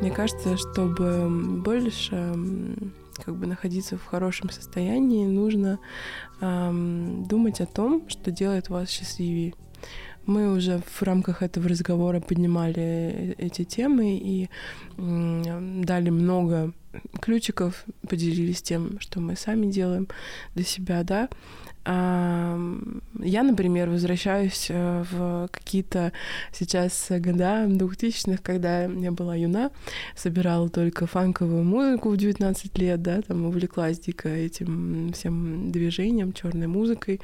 Мне кажется, чтобы больше как бы находиться в хорошем состоянии, нужно эм, думать о том, что делает вас счастливее. Мы уже в рамках этого разговора поднимали э, эти темы и э, дали много ключиков, поделились тем, что мы сами делаем для себя, да. Я, например, возвращаюсь э, в какие-то сейчас года 2000-х, когда я была юна, собирала только фанковую музыку в 19 лет, да, там увлеклась дико этим всем движением, черной музыкой,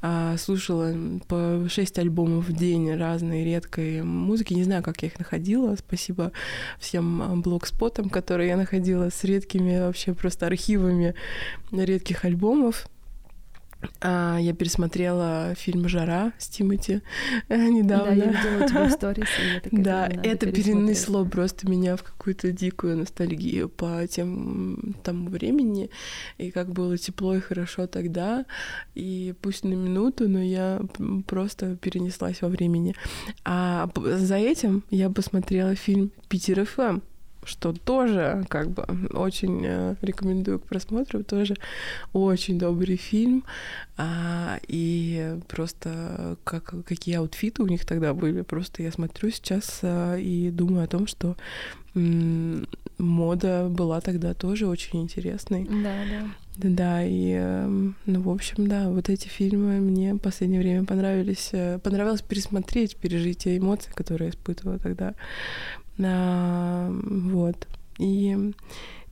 а, слушала по 6 альбомов в день разной редкой музыки, не знаю, как я их находила, спасибо всем блогспотам, которые я находила с редкими вообще просто архивами редких альбомов, а, я пересмотрела фильм «Жара» с Тимати недавно. Да, я видела у тебя сторис. Да, это перенесло просто меня в какую-то дикую ностальгию по тем тому времени, и как было тепло и хорошо тогда, и пусть на минуту, но я просто перенеслась во времени. А за этим я посмотрела фильм «Питер ФМ», что тоже как бы очень э, рекомендую к просмотру, тоже очень добрый фильм, а, и просто как, какие аутфиты у них тогда были, просто я смотрю сейчас а, и думаю о том, что м- мода была тогда тоже очень интересной. Да, да. Да, и, эм, ну, в общем, да, вот эти фильмы мне в последнее время понравились. Э, понравилось пересмотреть, пережить те эмоции, которые я испытывала тогда. А, вот. И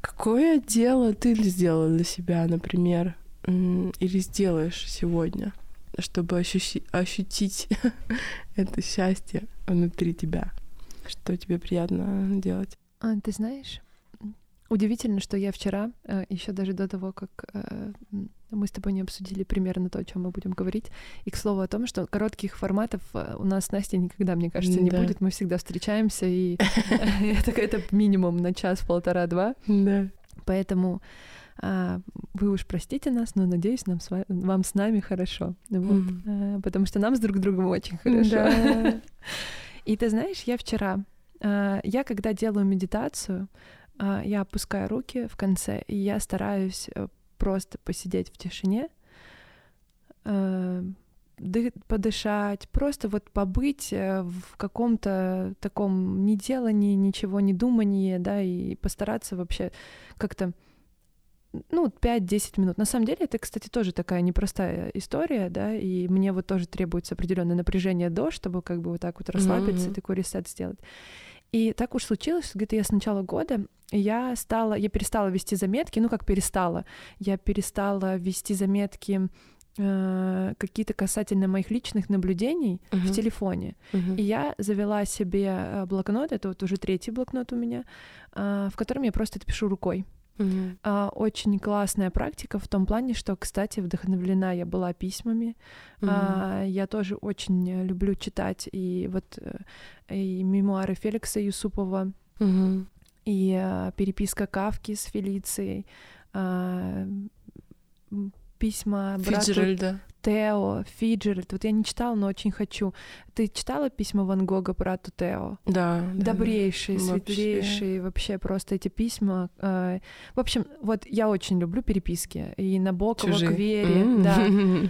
какое дело ты сделала для себя, например, или сделаешь сегодня, чтобы ощути- ощутить это счастье внутри тебя? Что тебе приятно делать? А, ты знаешь, удивительно, что я вчера, э, еще даже до того, как э, мы с тобой не обсудили примерно то, о чем мы будем говорить. И к слову о том, что коротких форматов э, у нас с Настей никогда, мне кажется, не да. будет. Мы всегда встречаемся, и это минимум на час, полтора-два. Да. Поэтому а, вы уж простите нас, но надеюсь, нам с вами, вам с нами хорошо. Вот. Mm. А, потому что нам с друг другом очень хорошо. Да. И ты знаешь, я вчера, а, я когда делаю медитацию, я опускаю руки в конце, и я стараюсь э, просто посидеть в тишине, э, подышать, просто вот побыть э, в каком-то таком неделании, ничего не думании, да, и постараться вообще как-то ну, 5-10 минут. На самом деле, это, кстати, тоже такая непростая история, да, и мне вот тоже требуется определенное напряжение до, чтобы как бы вот так вот расслабиться mm-hmm. такой ресет сделать. И так уж случилось, где-то я с начала года я стала, я перестала вести заметки, ну как перестала, я перестала вести заметки э, какие-то касательно моих личных наблюдений uh-huh. в телефоне. Uh-huh. И я завела себе э, блокнот, это вот уже третий блокнот у меня, э, в котором я просто это пишу рукой. Uh, очень классная практика в том плане, что, кстати, вдохновлена я была письмами. Uh, я тоже очень люблю читать и вот и мемуары Феликса Юсупова. Uh-huh и э, переписка Кавки с Фелицией, э, письма брату Фиджеральда. Тео, Фиджеральд. Вот я не читала, но очень хочу. Ты читала письма Ван Гога брату Тео? Да. Добрейшие, да. светлейшие, вообще. вообще просто эти письма. Э, в общем, вот я очень люблю переписки. И Набокова, Чужие. к Вере, mm-hmm.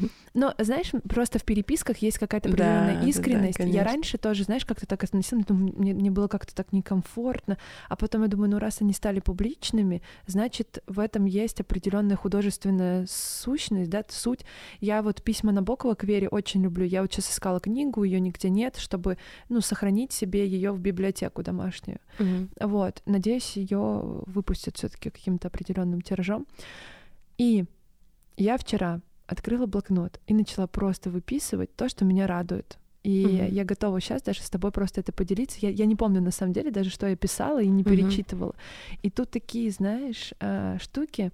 да. Но, знаешь, просто в переписках есть какая-то определенная да, искренность. Да, да, я раньше тоже, знаешь, как-то так относилась, мне, мне было как-то так некомфортно. А потом я думаю, ну раз они стали публичными, значит, в этом есть определенная художественная сущность, да, суть. Я вот письма Набокова к Вере очень люблю. Я вот сейчас искала книгу, ее нигде нет, чтобы, ну, сохранить себе ее в библиотеку домашнюю. Угу. Вот. Надеюсь, ее выпустят все-таки каким-то определенным тиражом. И я вчера открыла блокнот и начала просто выписывать то, что меня радует. И mm-hmm. я готова сейчас даже с тобой просто это поделиться. Я, я не помню на самом деле даже, что я писала и не mm-hmm. перечитывала. И тут такие, знаешь, э, штуки.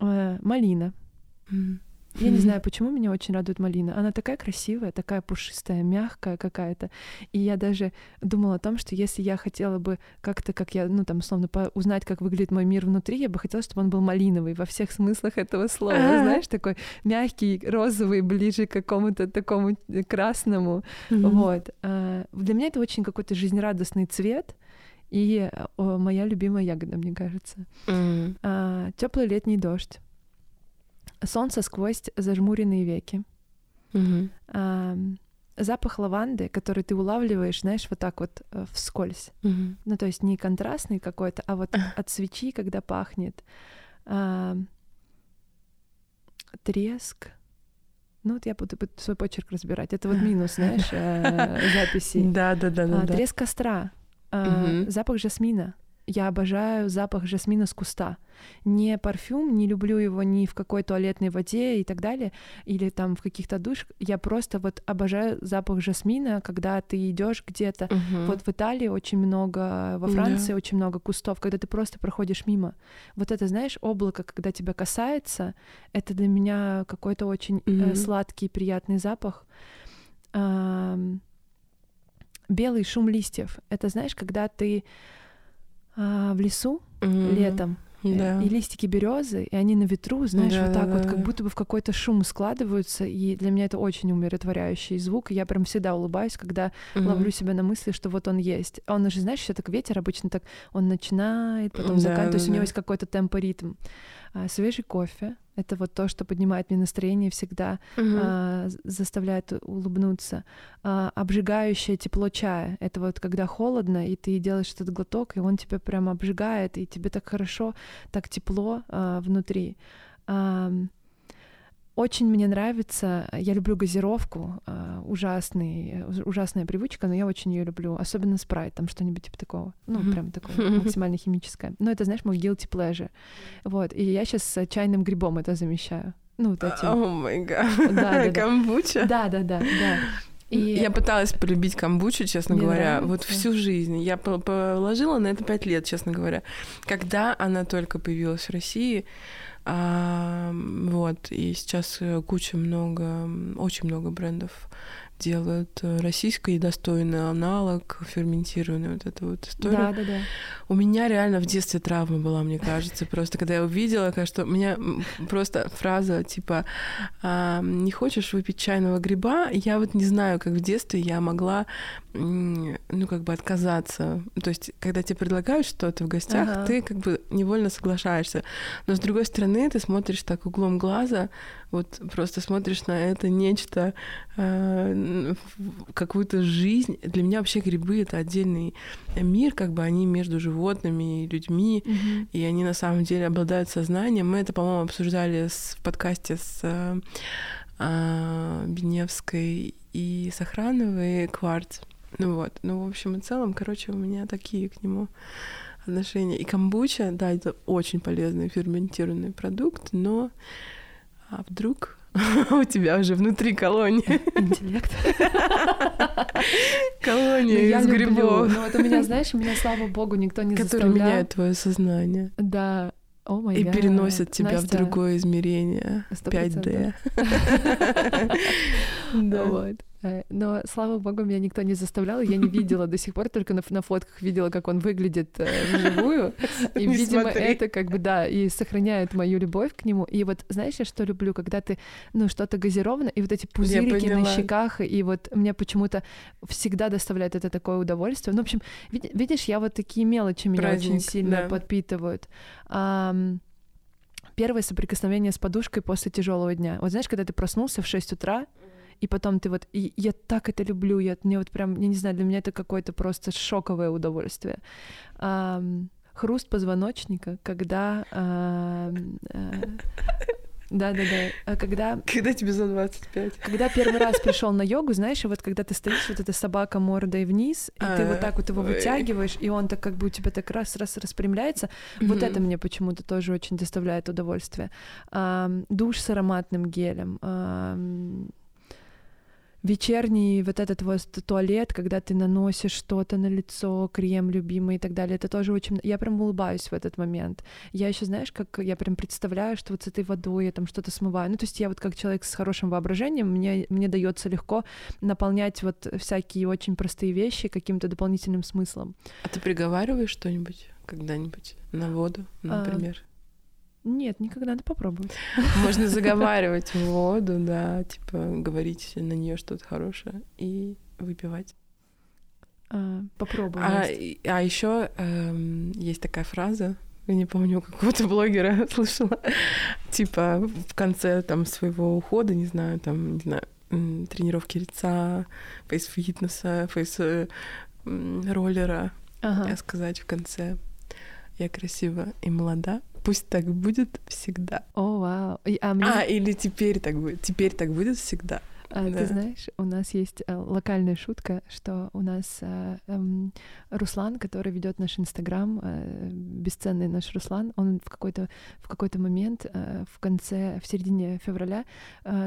Э, малина. Mm-hmm. Я не знаю, почему меня очень радует малина. Она такая красивая, такая пушистая, мягкая какая-то. И я даже думала о том, что если я хотела бы как-то, как я, ну там, условно, узнать, как выглядит мой мир внутри, я бы хотела, чтобы он был малиновый во всех смыслах этого слова. А-а-а. Знаешь, такой мягкий, розовый, ближе к какому-то такому красному. Mm-hmm. Вот. А, для меня это очень какой-то жизнерадостный цвет. и о, моя любимая ягода, мне кажется. Mm. А, теплый летний дождь. Солнце сквозь зажмуренные веки. Mm-hmm. А, запах лаванды, который ты улавливаешь, знаешь, вот так вот э, вскользь. Mm-hmm. Ну, то есть не контрастный какой-то, а вот от свечи, когда пахнет. А, треск. Ну, вот я буду свой почерк разбирать. Это вот минус, знаешь, э, записи. Да, да, да, да. Треск костра, а, запах жасмина я обожаю запах жасмина с куста. Не парфюм, не люблю его ни в какой туалетной воде и так далее, или там в каких-то душах. Я просто вот обожаю запах жасмина, когда ты идешь где-то. Uh-huh. Вот в Италии очень много, во Франции yeah. очень много кустов, когда ты просто проходишь мимо. Вот это, знаешь, облако, когда тебя касается, это для меня какой-то очень uh-huh. э, сладкий, приятный запах. А, белый шум листьев. Это, знаешь, когда ты а, в лесу mm-hmm. летом, э, да. и листики березы, и они на ветру, знаешь, да, вот так да, вот, как будто бы в какой-то шум складываются, и для меня это очень умиротворяющий звук, и я прям всегда улыбаюсь, когда mm-hmm. ловлю себя на мысли, что вот он есть. Он же, знаешь, все так ветер обычно так, он начинает, потом да, заканчивает, да, то есть да. у него есть какой-то темпоритм. А, свежий кофе, это вот то, что поднимает мне настроение всегда, угу. а, заставляет улыбнуться. А, обжигающее тепло чая. Это вот когда холодно, и ты делаешь этот глоток, и он тебя прям обжигает, и тебе так хорошо, так тепло а, внутри. А, очень мне нравится, я люблю газировку, а, ужасный, ужасная привычка, но я очень ее люблю, особенно спрайт, там что-нибудь типа такого, ну, прям такое максимально химическое. Но это, знаешь, мой guilty pleasure. Вот, и я сейчас с чайным грибом это замещаю. Ну, вот этим. О май гад. Камбуча? Да, да, да, да. И... Я пыталась полюбить камбучу, честно Мне говоря, нравится. вот всю жизнь. Я положила на это пять лет, честно говоря. Когда она только появилась в России, а, вот, и сейчас э, куча много, очень много брендов делают э, российский достойный аналог ферментированный вот эта вот история. Да, да, да. У меня реально в детстве травма была, мне кажется, просто когда я увидела, что у меня просто фраза типа а, «не хочешь выпить чайного гриба?» Я вот не знаю, как в детстве я могла ну, как бы отказаться. То есть, когда тебе предлагают что-то в гостях, ага. ты как бы невольно соглашаешься. Но с другой стороны, ты смотришь так углом глаза, вот просто смотришь на это нечто, э, какую-то жизнь. Для меня вообще грибы — это отдельный мир, как бы они между животными и людьми, mm-hmm. и они на самом деле обладают сознанием. Мы это, по-моему, обсуждали с, в подкасте с э, э, Беневской и Сохрановой «Кварц». Ну вот, ну в общем и целом, короче, у меня такие к нему отношения. И камбуча, да, это очень полезный ферментированный продукт, но а вдруг у тебя уже внутри колония. Интеллект. Колония ну, из грибов. Ну вот у меня, знаешь, у меня, слава богу, никто не заставлял. Который меняет твое сознание. Да, Oh и God. переносят тебя Настя. в другое измерение 100%. 5D. да. Вот. Э, но, слава богу, меня никто не заставлял, я не видела до сих пор, только на, на фотках видела, как он выглядит э, вживую. И, видимо, это как бы, да, и сохраняет мою любовь к нему. И вот знаешь, я что люблю, когда ты, ну, что-то газировано, и вот эти пузырики на щеках, и вот мне почему-то всегда доставляет это такое удовольствие. Ну, в общем, видишь, я вот такие мелочи меня очень сильно подпитывают первое соприкосновение с подушкой после тяжелого дня. Вот знаешь, когда ты проснулся в 6 утра, и потом ты вот... И я так это люблю, я, мне вот прям, я не знаю, для меня это какое-то просто шоковое удовольствие. А, хруст позвоночника, когда... А, а, да, да, да. А когда... Когда тебе за 25. Когда первый раз пришел на йогу, знаешь, и вот когда ты стоишь, вот эта собака мордой вниз, и ты вот так вот его вытягиваешь, и он так как бы у тебя так раз-раз распрямляется, вот это мне почему-то тоже очень доставляет удовольствие. Душ с ароматным гелем, вечерний вот этот вот туалет, когда ты наносишь что-то на лицо, крем любимый и так далее, это тоже очень... Я прям улыбаюсь в этот момент. Я еще, знаешь, как я прям представляю, что вот с этой водой я там что-то смываю. Ну, то есть я вот как человек с хорошим воображением, мне, мне дается легко наполнять вот всякие очень простые вещи каким-то дополнительным смыслом. А ты приговариваешь что-нибудь когда-нибудь на воду, а, например? А, нет, никогда надо попробовать. Можно заговаривать воду, да, типа говорить на нее что-то хорошее и выпивать. А, попробуй. А, а еще эм, есть такая фраза, я не помню, какого-то блогера слышала, типа в конце там своего ухода, не знаю, там, не знаю, тренировки лица, фейс-фитнеса, фейс-роллера, ага. сказать в конце «Я красива и молода, пусть так будет всегда». О, вау. А, мне... а или теперь так будет, теперь так будет всегда. А, да. Ты знаешь, у нас есть а, локальная шутка, что у нас а, эм, Руслан, который ведет наш Инстаграм, а, бесценный наш Руслан, он в какой-то в какой-то момент в конце, в середине февраля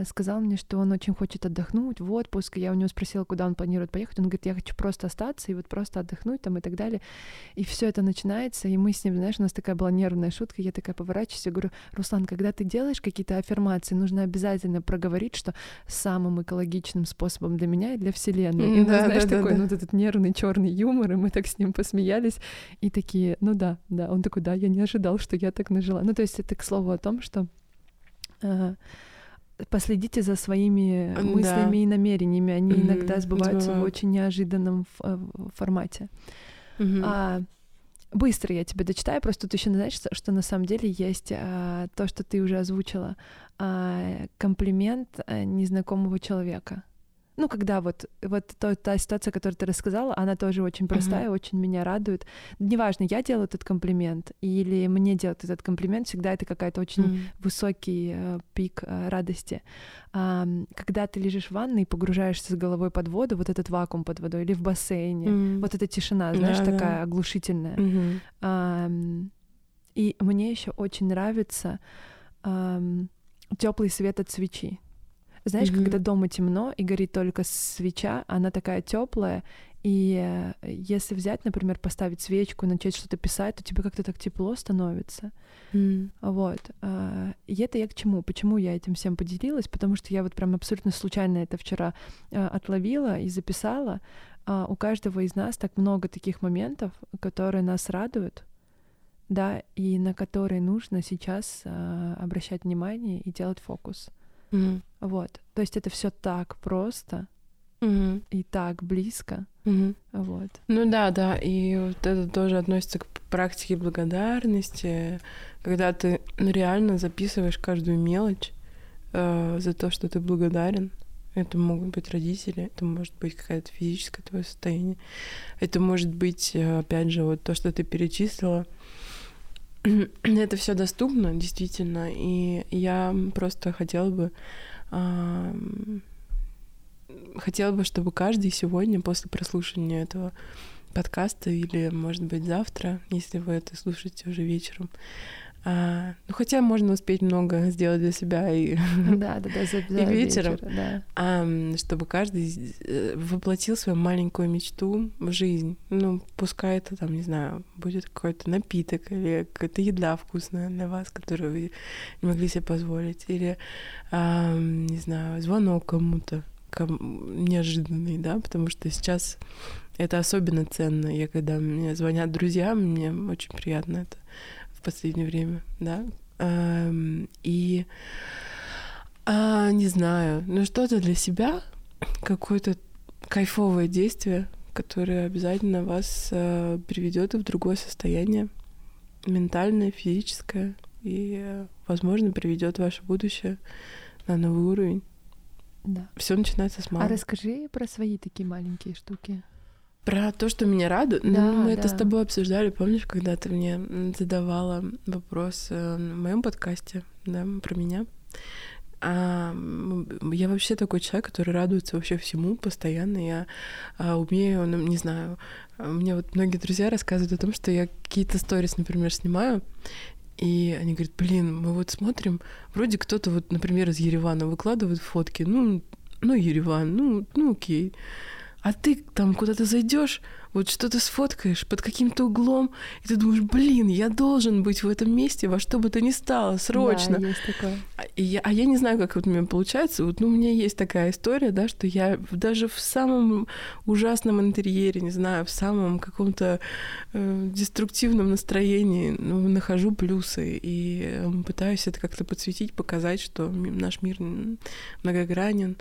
сказал мне, что он очень хочет отдохнуть в отпуск. Я у него спросила, куда он планирует поехать. Он говорит, я хочу просто остаться и вот просто отдохнуть там и так далее. И все это начинается, и мы с ним, знаешь, у нас такая была нервная шутка, я такая поворачиваюсь и говорю, Руслан, когда ты делаешь какие-то аффирмации, нужно обязательно проговорить, что самым самым экологичным способом для меня и для Вселенной. И, да, знаешь, да, такой, да. ну, вот этот нервный черный юмор, и мы так с ним посмеялись, и такие, ну да, да. Он такой, да, я не ожидал, что я так нажила. Ну, то есть это к слову о том, что э, последите за своими мыслями да. и намерениями. Они mm-hmm. иногда сбываются Сбывают. в очень неожиданном э, формате. Mm-hmm. А, быстро я тебе дочитаю, просто тут еще знаешь, что на самом деле есть а, то, что ты уже озвучила, а, комплимент а, незнакомого человека. Ну, когда вот, вот то, та ситуация, которую ты рассказала, она тоже очень простая, uh-huh. очень меня радует. Неважно, я делаю этот комплимент или мне делают этот комплимент, всегда это какая-то очень uh-huh. высокий э, пик э, радости. А, когда ты лежишь в ванной и погружаешься с головой под воду, вот этот вакуум под водой, или в бассейне, uh-huh. вот эта тишина, знаешь, да, такая да. оглушительная. Uh-huh. А, и мне еще очень нравится а, теплый свет от свечи. Знаешь, mm-hmm. когда дома темно и горит только свеча, она такая теплая, и э, если взять, например, поставить свечку, начать что-то писать, то тебе как-то так тепло становится. Mm. Вот. А, и это я к чему? Почему я этим всем поделилась? Потому что я вот прям абсолютно случайно это вчера э, отловила и записала. А, у каждого из нас так много таких моментов, которые нас радуют, да, и на которые нужно сейчас а, обращать внимание и делать фокус. Mm-hmm. Вот. То есть это все так просто mm-hmm. и так близко. Mm-hmm. Вот. Ну да, да. И вот это тоже относится к практике благодарности, когда ты реально записываешь каждую мелочь э, за то, что ты благодарен. Это могут быть родители, это может быть какое-то физическое твое состояние, это может быть, э, опять же, вот то, что ты перечислила. это все доступно, действительно, и я просто хотела бы хотела бы, чтобы каждый сегодня после прослушивания этого подкаста или, может быть, завтра, если вы это слушаете уже вечером, а, ну, хотя можно успеть много сделать для себя и, да, да, да, за, и вечером, вечер, да. а, чтобы каждый э, воплотил свою маленькую мечту в жизнь. Ну, пускай это там, не знаю, будет какой-то напиток или какая-то еда вкусная для вас, которую вы не могли себе позволить, или, а, не знаю, звонок кому-то кому неожиданный, да, потому что сейчас это особенно ценно. Я когда мне звонят друзья, мне очень приятно это последнее время, да. И а, не знаю, ну что-то для себя, какое-то кайфовое действие, которое обязательно вас а, приведет в другое состояние, ментальное, физическое, и, возможно, приведет ваше будущее на новый уровень. Да. Все начинается с мамы. А расскажи про свои такие маленькие штуки. Про то, что меня радует. Да, ну, мы да. это с тобой обсуждали, помнишь, когда ты мне задавала вопрос э, в моем подкасте, да, про меня. А, я вообще такой человек, который радуется вообще всему постоянно. Я а, умею, ну, не знаю, мне вот многие друзья рассказывают о том, что я какие-то сторис, например, снимаю, и они говорят, блин, мы вот смотрим, вроде кто-то вот, например, из Еревана выкладывает фотки, ну, ну, Ереван, ну, ну, окей. А ты там куда-то зайдешь, вот что-то сфоткаешь под каким-то углом, и ты думаешь, блин, я должен быть в этом месте во что бы то ни стало, срочно. Да, есть такое. А я, а я не знаю, как вот у меня получается. Вот, ну, у меня есть такая история, да, что я даже в самом ужасном интерьере, не знаю, в самом каком-то э, деструктивном настроении ну, нахожу плюсы и э, пытаюсь это как-то подсветить, показать, что наш мир многогранен,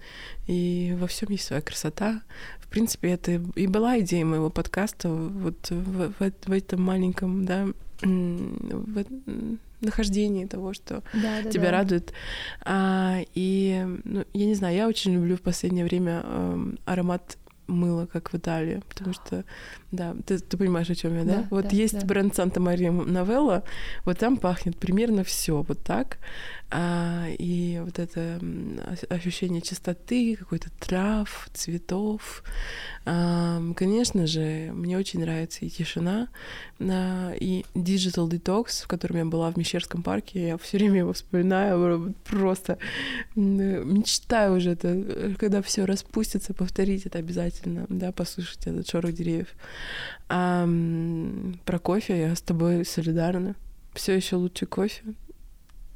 и во всем есть своя красота. В принципе, это и была идея моего подкаста вот в, в, в этом маленьком, да, в, нахождении того, что да, да, тебя да. радует. А, и ну, я не знаю, я очень люблю в последнее время э, аромат мыло, как в Италии, потому что, да, ты, ты понимаешь, о чем я, да? да вот да, есть да. бренд Санта Мария Новелла, вот там пахнет примерно все вот так, а, и вот это ощущение чистоты, какой-то трав, цветов. А, конечно же, мне очень нравится и тишина, а, и Digital Detox, в котором я была в Мещерском парке, я все время его вспоминаю, просто мечтаю уже это, когда все распустится, повторить это обязательно, да, послушать этот шорох деревьев. А, про кофе я с тобой солидарна. Все еще лучше кофе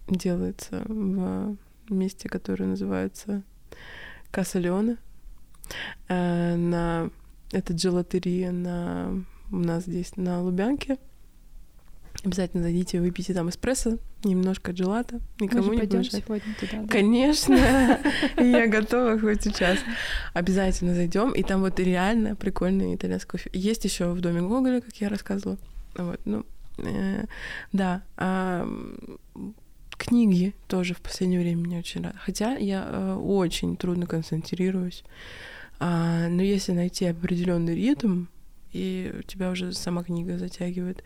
делается в месте, которое называется Касса Леона. Э, на это джелатерия на у нас здесь на Лубянке. Обязательно зайдите, выпейте там эспрессо, немножко джелата, никому не пойдем сегодня туда. Да? Конечно, я готова хоть сейчас. Обязательно зайдем, и там вот реально прикольный итальянский кофе. Есть еще в доме Гоголя, как я рассказывала. Вот, ну, э, да. Книги тоже в последнее время мне очень рад. Хотя я э, очень трудно концентрируюсь. А, но если найти определенный ритм, и у тебя уже сама книга затягивает,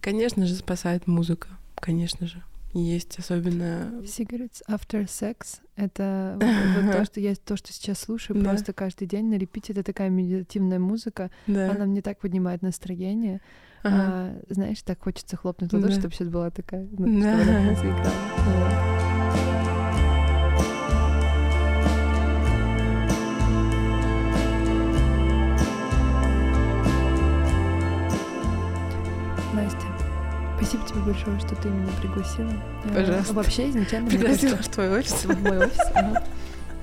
конечно же, спасает музыка. Конечно же. Есть особенно... Cigarettes After Sex — это вот то, что я то, что сейчас слушаю просто каждый день на репите. Это такая медитативная музыка. Она мне так поднимает настроение. Ага. А, знаешь, так хочется хлопнуть в ладоши, да. чтобы сейчас была такая, ну, да. чтобы она заиграла. Вот. Спасибо тебе большое, что ты меня пригласила. Пожалуйста. Вообще изначально... Пригласила в твой офис? В мой офис, ага.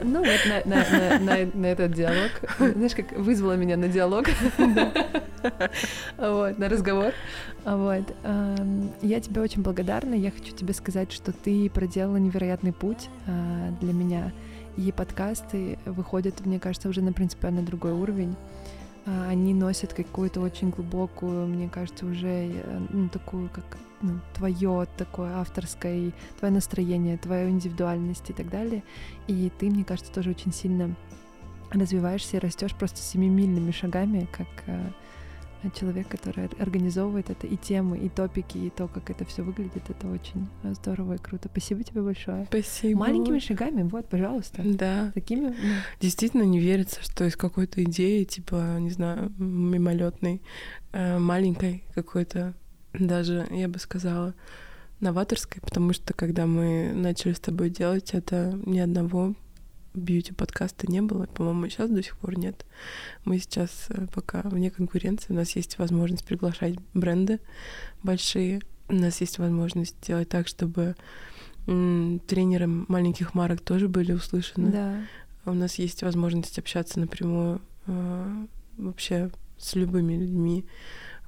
Ну, вот на, на, на, на, на этот диалог. Знаешь, как вызвала меня на диалог. Вот, на разговор. Вот. Я тебе очень благодарна. Я хочу тебе сказать, что ты проделала невероятный путь а, для меня. И подкасты выходят, мне кажется, уже на принципиально другой уровень. А, они носят какую-то очень глубокую, мне кажется, уже э, ну, такую, как ну, твое такое авторское, твое настроение, твою индивидуальность и так далее. И ты, мне кажется, тоже очень сильно развиваешься и растешь просто семимильными шагами, как э, человек, который организовывает это, и темы, и топики, и то, как это все выглядит, это очень э, здорово и круто. Спасибо тебе большое. Спасибо. Маленькими шагами, вот, пожалуйста. Да. Такими. Ну. Действительно не верится, что из какой-то идеи, типа, не знаю, мимолетной, э, маленькой какой-то, даже, я бы сказала, новаторской, потому что когда мы начали с тобой делать это, ни одного бьюти-подкаста не было, по-моему, сейчас до сих пор нет. Мы сейчас э, пока вне конкуренции, у нас есть возможность приглашать бренды большие, у нас есть возможность сделать так, чтобы тренеры маленьких марок тоже были услышаны. Да. У нас есть возможность общаться напрямую э, вообще с любыми людьми,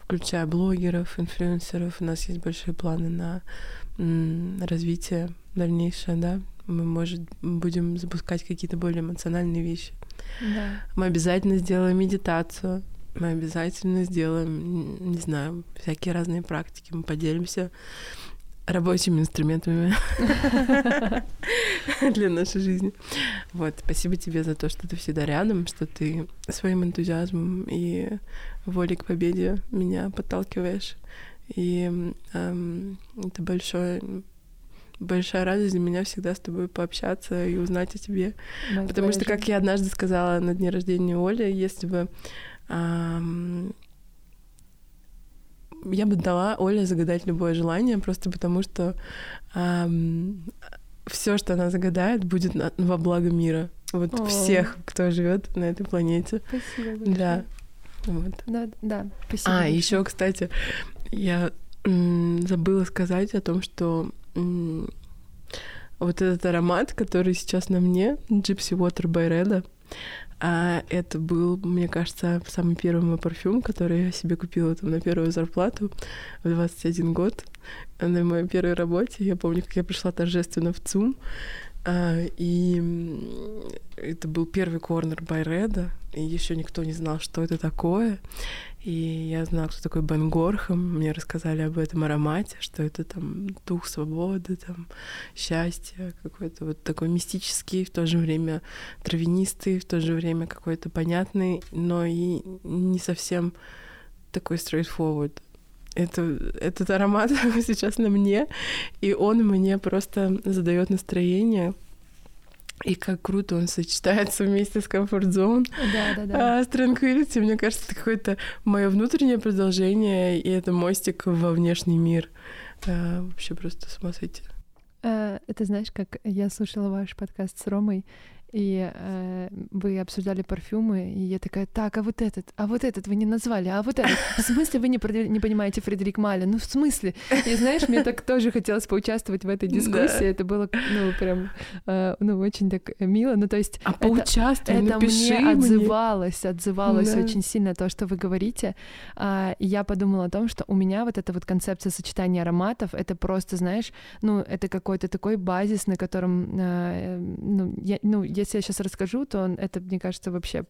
включая блогеров, инфлюенсеров. У нас есть большие планы на развитие дальнейшее, да, мы, может, будем запускать какие-то более эмоциональные вещи. Да. Мы обязательно сделаем медитацию, мы обязательно сделаем, не знаю, всякие разные практики, мы поделимся рабочими инструментами для нашей жизни. Вот, спасибо тебе за то, что ты всегда рядом, что ты своим энтузиазмом и волей к победе меня подталкиваешь. И эм, это большое большая радость для меня всегда с тобой пообщаться и узнать о тебе. My Потому что, как я однажды сказала на дне рождения Оли, если бы эм, я бы дала Оле загадать любое желание, просто потому что эм, все, что она загадает, будет на, во благо мира. Вот О. всех, кто живет на этой планете. Спасибо большое. Да. Вот. Да, да, спасибо. А, еще, кстати, я забыла сказать о том, что вот этот аромат, который сейчас на мне, Gypsy Water by Reda, а это был, мне кажется, самый первый мой парфюм, который я себе купила там на первую зарплату в 21 год. На моей первой работе. Я помню, как я пришла торжественно в ЦУМ, и это был первый корнер Байреда, и еще никто не знал, что это такое. И я знала, кто такой Бен Горхам. Мне рассказали об этом аромате, что это там дух свободы, там счастья, какой-то вот такой мистический, в то же время травянистый, в то же время какой-то понятный, но и не совсем такой straightforward. Это, этот аромат сейчас на мне, и он мне просто задает настроение. И как круто он сочетается вместе с Comfort Zone. Да, да, да. А, с Tranquility, мне кажется, это какое-то мое внутреннее продолжение, и это мостик во внешний мир. А, вообще просто с ума сойти. А, это знаешь, как я слушала ваш подкаст с Ромой, и э, вы обсуждали парфюмы, и я такая, так, а вот этот, а вот этот вы не назвали, а вот этот, в смысле вы не, не понимаете Фредерик Маля? Ну, в смысле? И знаешь, мне так тоже хотелось поучаствовать в этой дискуссии, это было, ну, прям, э, ну, очень так мило, ну, то есть... А поучаствуй, это, напиши мне отзывалось, отзывалось да. очень сильно то, что вы говорите, а, и я подумала о том, что у меня вот эта вот концепция сочетания ароматов, это просто, знаешь, ну, это какой-то такой базис, на котором, э, ну, я, ну, если я сейчас расскажу, то это, мне кажется, вообще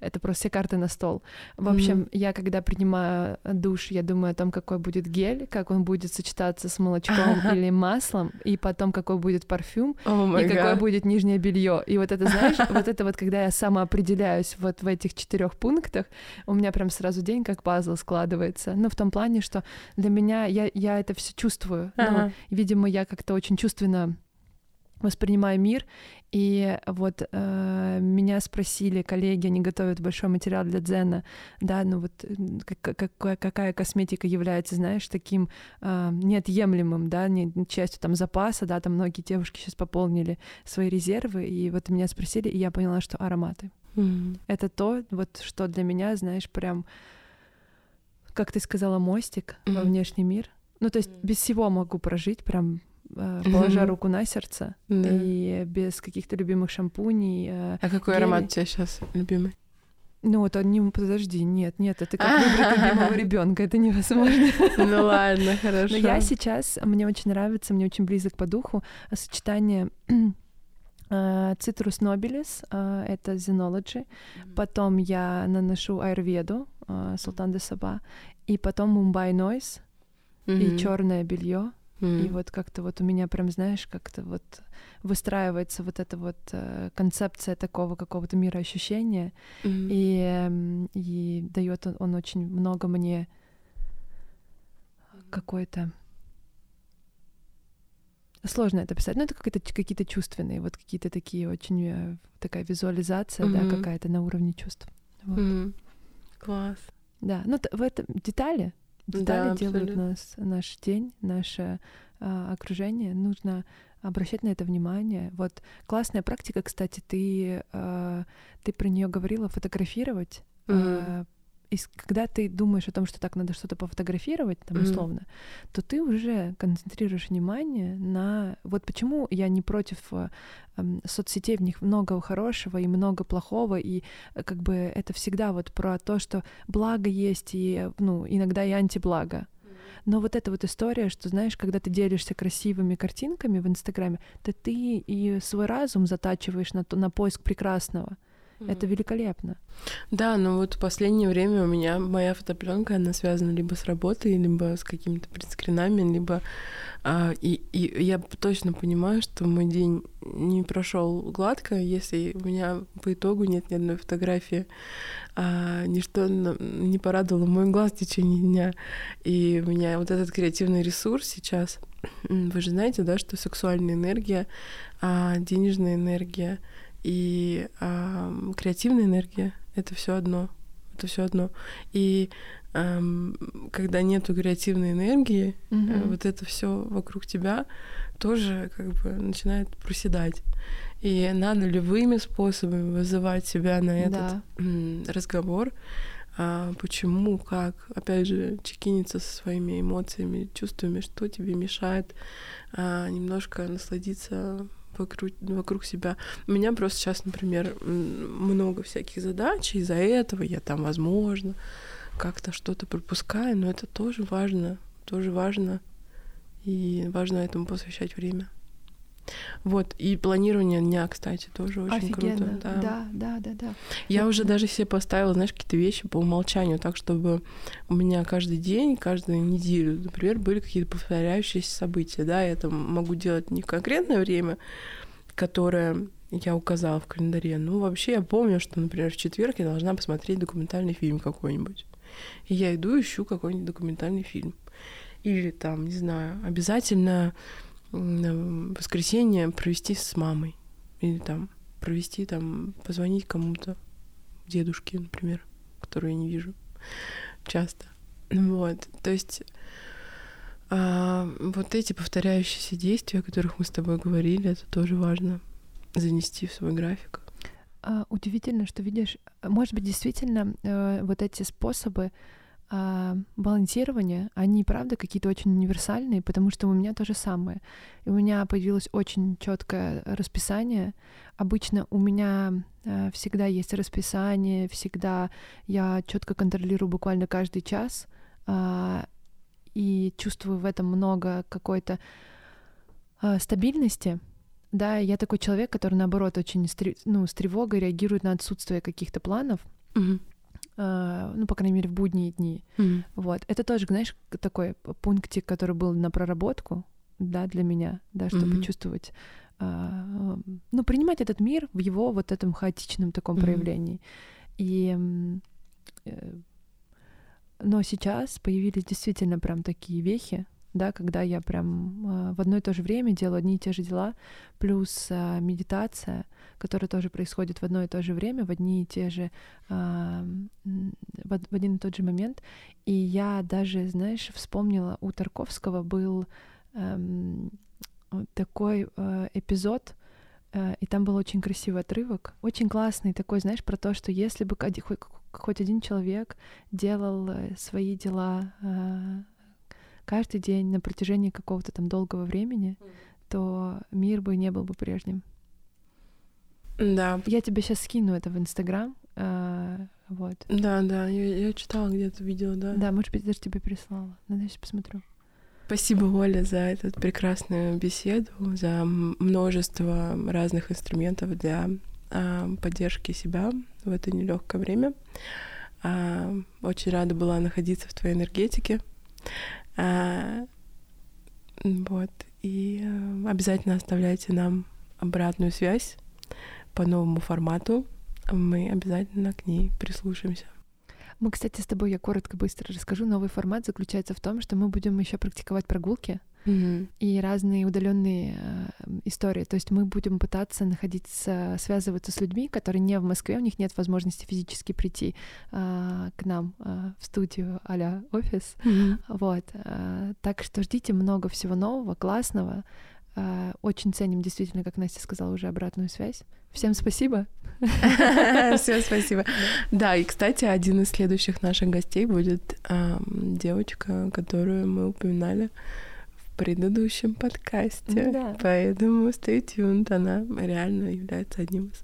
это просто все карты на стол. В общем, mm-hmm. я когда принимаю душ, я думаю о том, какой будет гель, как он будет сочетаться с молочком или маслом, и потом какой будет парфюм, oh и какое будет нижнее белье. И вот это, знаешь, вот это вот, когда я самоопределяюсь вот в этих четырех пунктах, у меня прям сразу день как пазл складывается. Ну, в том плане, что для меня я, я это все чувствую. Uh-huh. Ну, видимо, я как-то очень чувственно воспринимаю мир. И вот э, меня спросили коллеги, они готовят большой материал для дзена, да, ну вот как, какая, какая косметика является, знаешь, таким э, неотъемлемым, да, не, частью там запаса, да, там многие девушки сейчас пополнили свои резервы, и вот меня спросили, и я поняла, что ароматы. Mm-hmm. Это то, вот что для меня, знаешь, прям, как ты сказала, мостик mm-hmm. во внешний мир. Ну, то есть mm-hmm. без всего могу прожить, прям Э, положа руку на сердце да. и без каких-то любимых шампуней. Э, а какой гелей. аромат у тебя сейчас любимый? Ну вот не подожди, нет, нет, это как выбрать любимого ребенка, это невозможно. Ну ладно, хорошо. Но я сейчас, мне очень нравится, мне очень близок по духу сочетание Цитрус Нобилис, это Xenology, потом я наношу Айрведу, Султан де Саба, и потом Мумбай Нойс, и черное белье, Mm. И вот как-то вот у меня прям, знаешь, как-то вот выстраивается вот эта вот э, концепция такого какого-то мира ощущения, mm. и, и дает он, он очень много мне какой-то сложно это писать, но это какие-то какие-то чувственные, вот какие-то такие очень э, такая визуализация, mm-hmm. да, какая-то на уровне чувств. Вот. Mm-hmm. Класс. Да, ну в этом детали, Детали да, делают нас, наш день, наше а, окружение. Нужно обращать на это внимание. Вот классная практика, кстати, ты, а, ты про нее говорила, фотографировать. Mm-hmm. А, и когда ты думаешь о том, что так надо что-то пофотографировать, там, условно, mm-hmm. то ты уже концентрируешь внимание на... Вот почему я не против э, соцсетей, в них много хорошего и много плохого, и э, как бы это всегда вот про то, что благо есть, и, ну, иногда и антиблаго. Но вот эта вот история, что, знаешь, когда ты делишься красивыми картинками в Инстаграме, то ты и свой разум затачиваешь на, то, на поиск прекрасного. Mm-hmm. Это великолепно. Да, но вот в последнее время у меня моя фотопленка, она связана либо с работой, либо с какими-то предскринами, либо а, и, и я точно понимаю, что мой день не прошел гладко, если у меня по итогу нет ни одной фотографии, а, ничто не порадовало мой глаз в течение дня. И у меня вот этот креативный ресурс сейчас, вы же знаете, да, что сексуальная энергия, а денежная энергия — и э, креативная энергия это все одно. Это все одно. И э, когда нету креативной энергии, mm-hmm. э, вот это все вокруг тебя тоже как бы начинает проседать. И надо любыми способами вызывать себя на этот да. разговор, а, почему, как, опять же, чекиниться со своими эмоциями, чувствами, что тебе мешает а, немножко насладиться вокруг, вокруг себя. У меня просто сейчас, например, много всяких задач, из-за этого я там, возможно, как-то что-то пропускаю, но это тоже важно, тоже важно, и важно этому посвящать время. Вот, и планирование дня, кстати, тоже очень Офигенно. круто. Да. да, да, да, да. Я вот. уже даже себе поставила, знаешь, какие-то вещи по умолчанию, так, чтобы у меня каждый день, каждую неделю, например, были какие-то повторяющиеся события, да, я это могу делать не в конкретное время, которое я указала в календаре, ну, вообще я помню, что, например, в четверг я должна посмотреть документальный фильм какой-нибудь. И я иду, ищу какой-нибудь документальный фильм. Или там, не знаю, обязательно воскресенье провести с мамой. Или там провести там, позвонить кому-то, дедушке, например, которую я не вижу часто. Вот, то есть а, вот эти повторяющиеся действия, о которых мы с тобой говорили, это тоже важно занести в свой график. А, удивительно, что видишь, может быть, действительно э, вот эти способы а, балансирования, они, правда, какие-то очень универсальные, потому что у меня то же самое. И у меня появилось очень четкое расписание. Обычно у меня а, всегда есть расписание, всегда я четко контролирую буквально каждый час а, и чувствую в этом много какой-то а, стабильности. Да, я такой человек, который наоборот очень ну, с тревогой реагирует на отсутствие каких-то планов. Mm-hmm. Uh, ну, по крайней мере, в будние дни. Mm-hmm. Вот. Это тоже, знаешь, такой пунктик, который был на проработку, да, для меня, да, чтобы mm-hmm. чувствовать, uh, ну, принимать этот мир в его вот этом хаотичном таком mm-hmm. проявлении. И uh, но сейчас появились действительно прям такие вехи, да, когда я прям в одно и то же время делаю одни и те же дела, плюс медитация — которое тоже происходит в одно и то же время, в одни и те же, э, в, один и тот же момент. И я даже, знаешь, вспомнила, у Тарковского был э, такой э, эпизод, э, и там был очень красивый отрывок, очень классный такой, знаешь, про то, что если бы хоть, один человек делал э, свои дела каждый день на протяжении какого-то там долгого времени, то мир бы не был бы прежним. Да. Я тебе сейчас скину это в Инстаграм. Э, вот. Да, да, я, я читала где-то видео, да. Да, может быть, даже тебе прислала. Надо сейчас посмотрю. Спасибо, Оля, за эту прекрасную беседу, за множество разных инструментов для а, поддержки себя в это нелегкое время. А, очень рада была находиться в твоей энергетике. А, вот. И а, обязательно оставляйте нам обратную связь по новому формату. Мы обязательно к ней прислушаемся. Мы, кстати, с тобой, я коротко, быстро расскажу. Новый формат заключается в том, что мы будем еще практиковать прогулки mm-hmm. и разные удаленные э, истории. То есть мы будем пытаться находиться, связываться с людьми, которые не в Москве, у них нет возможности физически прийти э, к нам э, в студию а офис. Mm-hmm. Вот. Э, так что ждите много всего нового, классного. Э, очень ценим действительно, как Настя сказала, уже обратную связь. Всем спасибо. Всем спасибо. Да, и, кстати, один из следующих наших гостей будет девочка, которую мы упоминали предыдущем подкасте. Да. Поэтому stay tuned. Она реально является одним из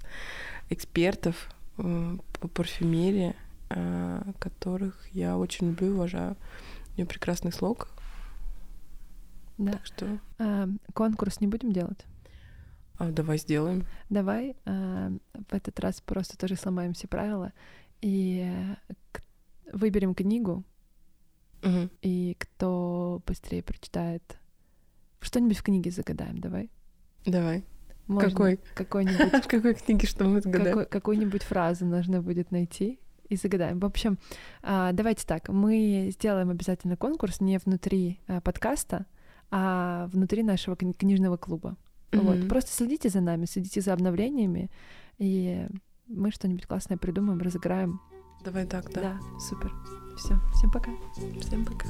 экспертов э, по парфюмерии, э, которых я очень люблю и уважаю. У нее прекрасный слог. Да. Так что... А, конкурс не будем делать? А, давай сделаем. Давай а, в этот раз просто тоже сломаем все правила и выберем книгу, угу. и кто быстрее прочитает что-нибудь в книге загадаем, давай. Давай. Можно какой? Какой-нибудь. В какой книге что мы загадаем? Какую-нибудь фразу нужно будет найти и загадаем. В общем, а, давайте так. Мы сделаем обязательно конкурс не внутри а, подкаста, а внутри нашего книжного клуба. Mm-hmm. Вот. Просто следите за нами, следите за обновлениями, и мы что-нибудь классное придумаем, разыграем. Давай так, да. Да, супер. Все, всем пока. Всем пока.